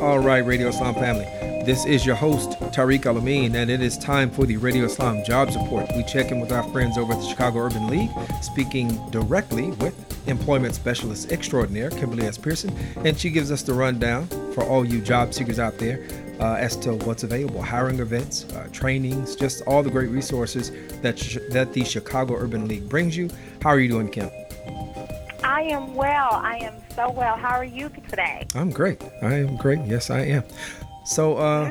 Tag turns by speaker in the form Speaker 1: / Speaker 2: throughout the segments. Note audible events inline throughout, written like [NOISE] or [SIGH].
Speaker 1: All right, Radio Islam family. This is your host, Tariq Alameen, and it is time for the Radio Islam Jobs Report. We check in with our friends over at the Chicago Urban League, speaking directly with employment specialist extraordinaire, Kimberly S. Pearson, and she gives us the rundown for all you job seekers out there uh, as to what's available hiring events, uh, trainings, just all the great resources that, sh- that the Chicago Urban League brings you. How are you doing, Kim?
Speaker 2: I am well. I am so well. How are you today?
Speaker 1: I'm great. I am great. Yes, I am. So uh,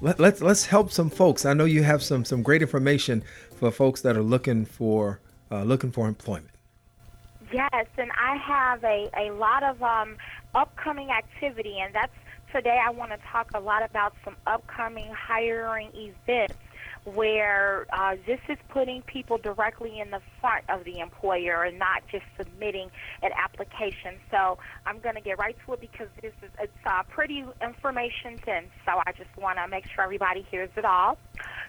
Speaker 1: let, let's let's help some folks. I know you have some some great information for folks that are looking for uh, looking for employment.
Speaker 2: Yes, and I have a, a lot of um, upcoming activity, and that's today I want to talk a lot about some upcoming hiring events where uh, this is putting people directly in the front of the employer and not just submitting an application. So I'm going to get right to it because this is it's uh, pretty information dense. So I just want to make sure everybody hears it all.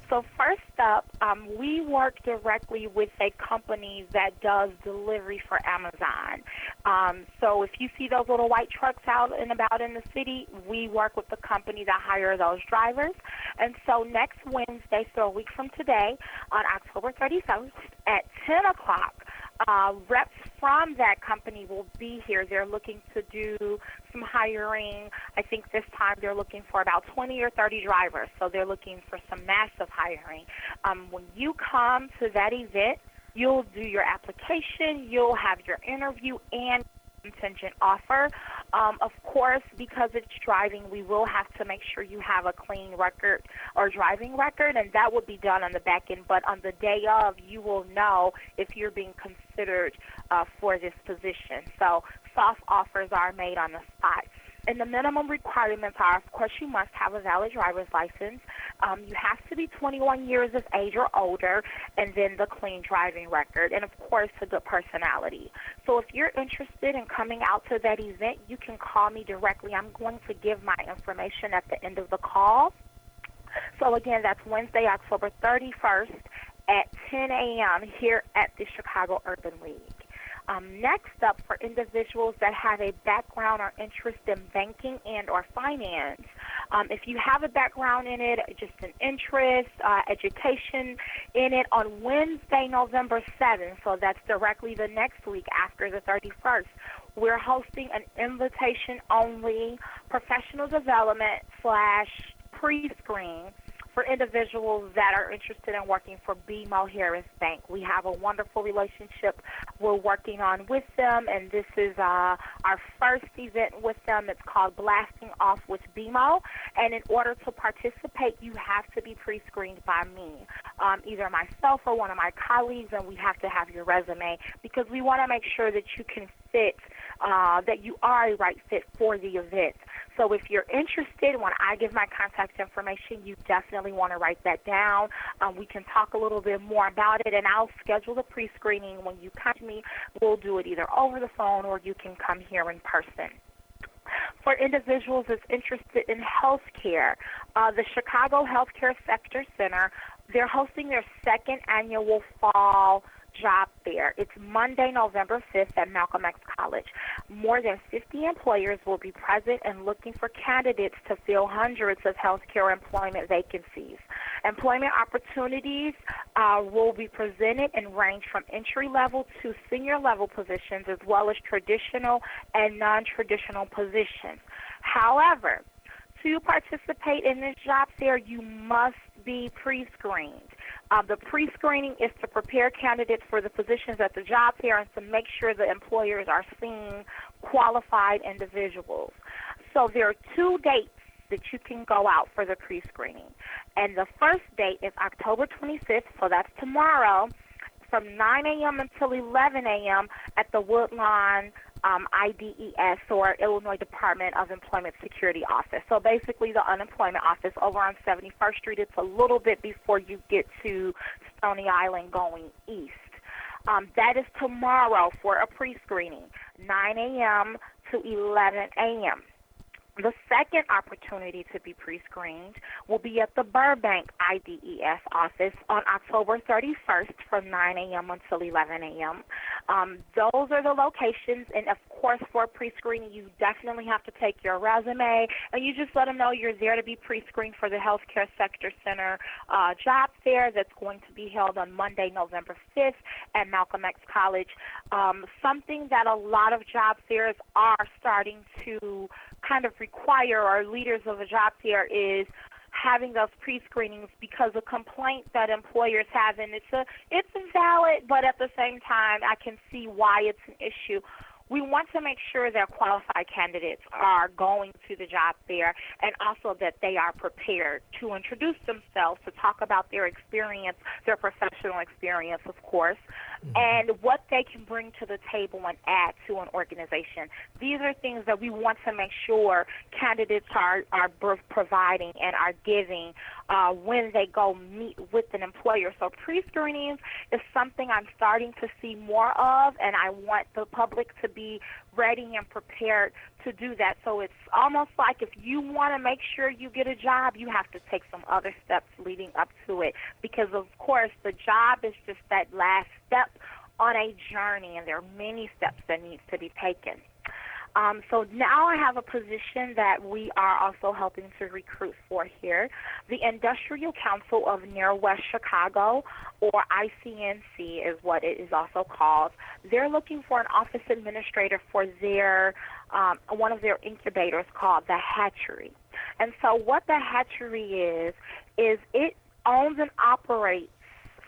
Speaker 2: So first up, um, we work directly with a company that does delivery for Amazon. Um, so if you see those little white trucks out and about in the city, we work with the company that hire those drivers. And so next Wednesday, so a week from today, on October 31st at 10 o'clock, uh, reps from that company will be here. They're looking to do some hiring. I think this time they're looking for about 20 or 30 drivers, so they're looking for some massive hiring. Um, when you come to that event, you'll do your application, you'll have your interview, and contingent offer. Um, of course, because it's driving, we will have to make sure you have a clean record or driving record, and that will be done on the back end. But on the day of, you will know if you're being considered uh, for this position. So soft offers are made on the spot. And the minimum requirements are, of course, you must have a valid driver's license. Um, you have to be 21 years of age or older, and then the clean driving record, and of course, a good personality. So if you're interested in coming out to that event, you can call me directly. I'm going to give my information at the end of the call. So again, that's Wednesday, October 31st at 10 a.m. here at the Chicago Urban League. Um, next up, for individuals that have a background or interest in banking and or finance, um, if you have a background in it, just an interest, uh, education in it, on Wednesday, November 7th, so that's directly the next week after the 31st, we're hosting an invitation-only professional development slash pre-screen for individuals that are interested in working for BMO Harris Bank. We have a wonderful relationship we're working on with them, and this is uh, our first event with them. It's called Blasting Off with BMO, and in order to participate, you have to be pre-screened by me, um, either myself or one of my colleagues, and we have to have your resume because we want to make sure that you can fit, uh, that you are a right fit for the event. So if you're interested, when I give my contact information, you definitely want to write that down. Um, we can talk a little bit more about it, and I'll schedule the pre-screening when you to me. We'll do it either over the phone or you can come here in person for individuals that's interested in health care. Uh, the Chicago Healthcare Sector Center, they're hosting their second annual fall job fair. It's Monday, November 5th at Malcolm X College. More than 50 employers will be present and looking for candidates to fill hundreds of healthcare employment vacancies. Employment opportunities uh, will be presented and range from entry level to senior level positions, as well as traditional and non traditional positions. However, to participate in this job fair, you must be pre screened. Uh, the pre-screening is to prepare candidates for the positions at the job fair and to make sure the employers are seeing qualified individuals. So there are two dates that you can go out for the pre-screening. And the first date is October 25th, so that's tomorrow, from 9 a.m. until 11 a.m. at the Woodlawn um, IDES or Illinois Department of Employment Security Office. So basically, the unemployment office over on 71st Street. It's a little bit before you get to Stony Island going east. Um, that is tomorrow for a pre-screening, 9 a.m. to 11 a.m. The second opportunity to be pre-screened will be at the Burbank IDES office on October 31st from 9 a.m. until 11 a.m. Um, those are the locations, and of course, for pre-screening, you definitely have to take your resume, and you just let them know you're there to be pre-screened for the Healthcare Sector Center uh, job fair that's going to be held on Monday, November 5th at Malcolm X College. Um, something that a lot of job fairs are starting to kind of require, or leaders of a job fair, is having those pre-screenings because a complaint that employers have and it's a it's valid but at the same time I can see why it's an issue we want to make sure that qualified candidates are going to the job fair and also that they are prepared to introduce themselves, to talk about their experience, their professional experience, of course, mm-hmm. and what they can bring to the table and add to an organization. These are things that we want to make sure candidates are, are providing and are giving uh, when they go meet with an employer. So pre-screenings is something I'm starting to see more of, and I want the public to be ready and prepared to do that. So it's almost like if you want to make sure you get a job, you have to take some other steps leading up to it, because of course the job is just that last step on a journey, and there are many steps that needs to be taken. Um, so now I have a position that we are also helping to recruit for here. The Industrial Council of Near West Chicago, or ICNC is what it is also called. They're looking for an office administrator for their um, one of their incubators called the Hatchery. And so what the Hatchery is is it owns and operates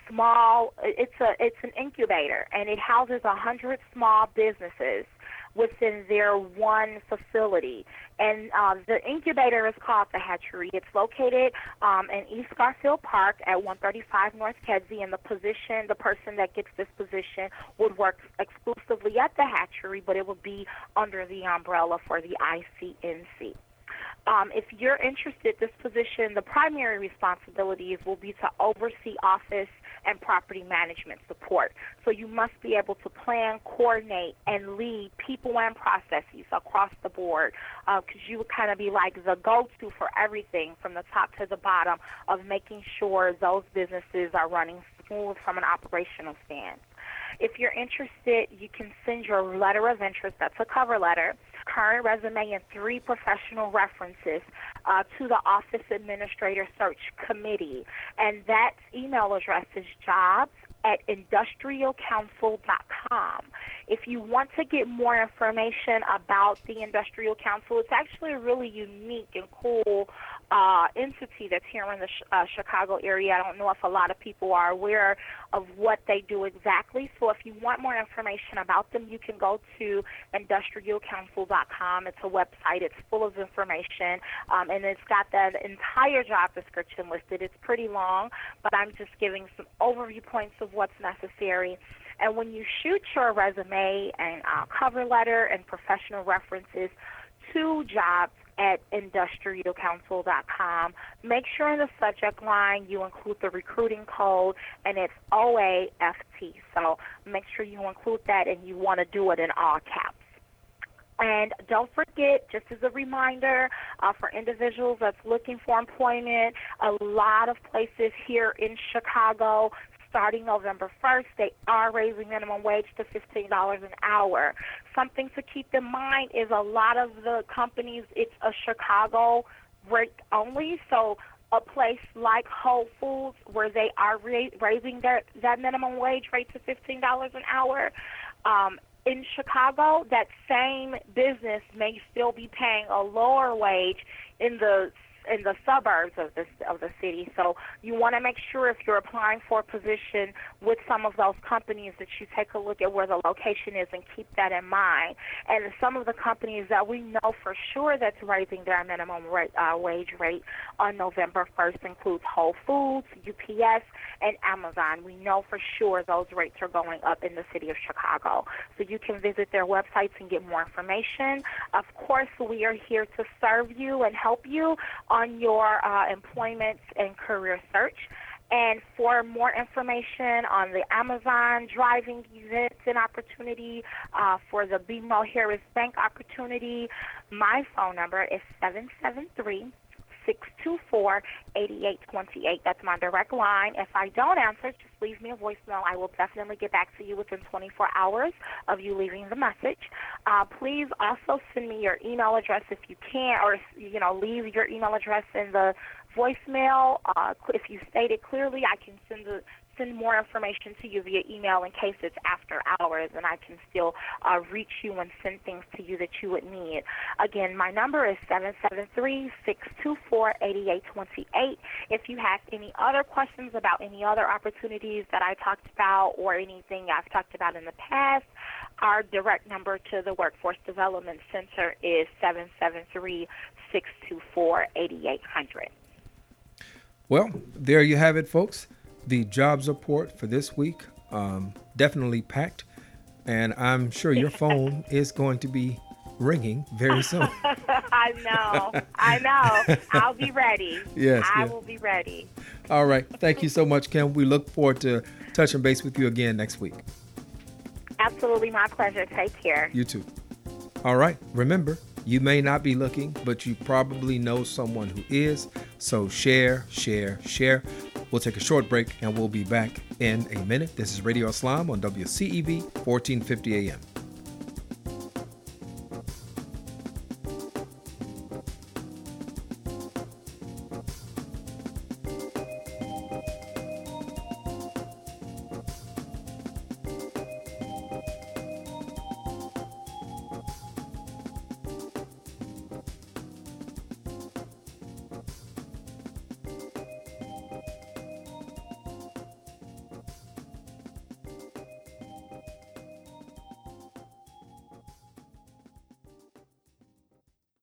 Speaker 2: small it's a it's an incubator and it houses a hundred small businesses within their one facility. And uh, the incubator is called the Hatchery. It's located um, in East Garfield Park at 135 North Kedzie. And the position, the person that gets this position, would work exclusively at the Hatchery, but it would be under the umbrella for the ICNC. Um, if you're interested, this position, the primary responsibilities will be to oversee office and property management support. So you must be able to plan, coordinate, and lead people and processes across the board because uh, you would kind of be like the go-to for everything from the top to the bottom of making sure those businesses are running smooth from an operational stance. If you're interested, you can send your letter of interest, that's a cover letter, current resume, and three professional references uh, to the Office Administrator Search Committee. And that email address is jobs at industrialcouncil.com. If you want to get more information about the Industrial Council, it's actually a really unique and cool uh, entity that's here in the uh, Chicago area. I don't know if a lot of people are aware of what they do exactly. So if you want more information about them, you can go to industrialcouncil.com. It's a website. It's full of information, um, and it's got the entire job description listed. It's pretty long, but I'm just giving some overview points of what's necessary. And when you shoot your resume and uh, cover letter and professional references to jobs at industrialcouncil.com. Make sure in the subject line you include the recruiting code, and it's OAFT. So make sure you include that, and you want to do it in all caps. And don't forget, just as a reminder, uh, for individuals that's looking for employment, a lot of places here in Chicago starting November 1st, they are raising minimum wage to $15 an hour. Something to keep in mind is a lot of the companies, it's a Chicago rate only. So a place like Whole Foods, where they are ra- raising their that minimum wage rate to $15 an hour, um, in Chicago, that same business may still be paying a lower wage in the in the suburbs of the of the city. So you want to make sure if you're applying for a position with some of those companies that you take a look at where the location is and keep that in mind. And some of the companies that we know for sure that's raising their minimum rate, uh, wage rate on November 1st includes Whole Foods, UPS, and Amazon. We know for sure those rates are going up in the city of Chicago. So you can visit their websites and get more information. Of course, we are here to serve you and help you on your uh, employment and career search. And for more information on the Amazon driving events and opportunity, uh, for the BMO Harris Bank opportunity, my phone number is 773 624 624 8828. That's my direct line. If I don't answer, just leave me a voicemail. I will definitely get back to you within 24 hours of you leaving the message. Uh, please also send me your email address if you can, or you know, leave your email address in the voicemail. Uh, if you state it clearly, I can send the send more information to you via email in case it's after hours and I can still uh, reach you and send things to you that you would need. Again, my number is 773-624-8828. If you have any other questions about any other opportunities that I talked about or anything I've talked about in the past, our direct number to the Workforce Development Center is 773 624 8800.
Speaker 1: Well, there you have it, folks the jobs report for this week. Um, definitely packed, and I'm sure your phone [LAUGHS] is going to be ringing very [LAUGHS] soon.
Speaker 2: I know. I know. I'll be ready. [LAUGHS]
Speaker 1: Yes.
Speaker 2: I
Speaker 1: yes.
Speaker 2: will be ready.
Speaker 1: All right. Thank you so much, Kim. We look forward to touching base with you again next week.
Speaker 2: Absolutely my pleasure. Take care.
Speaker 1: You too. All right. Remember, you may not be looking, but you probably know someone who is. So share, share, share. We'll take a short break and we'll be back in a minute. This is Radio Islam on WCEV 1450 AM.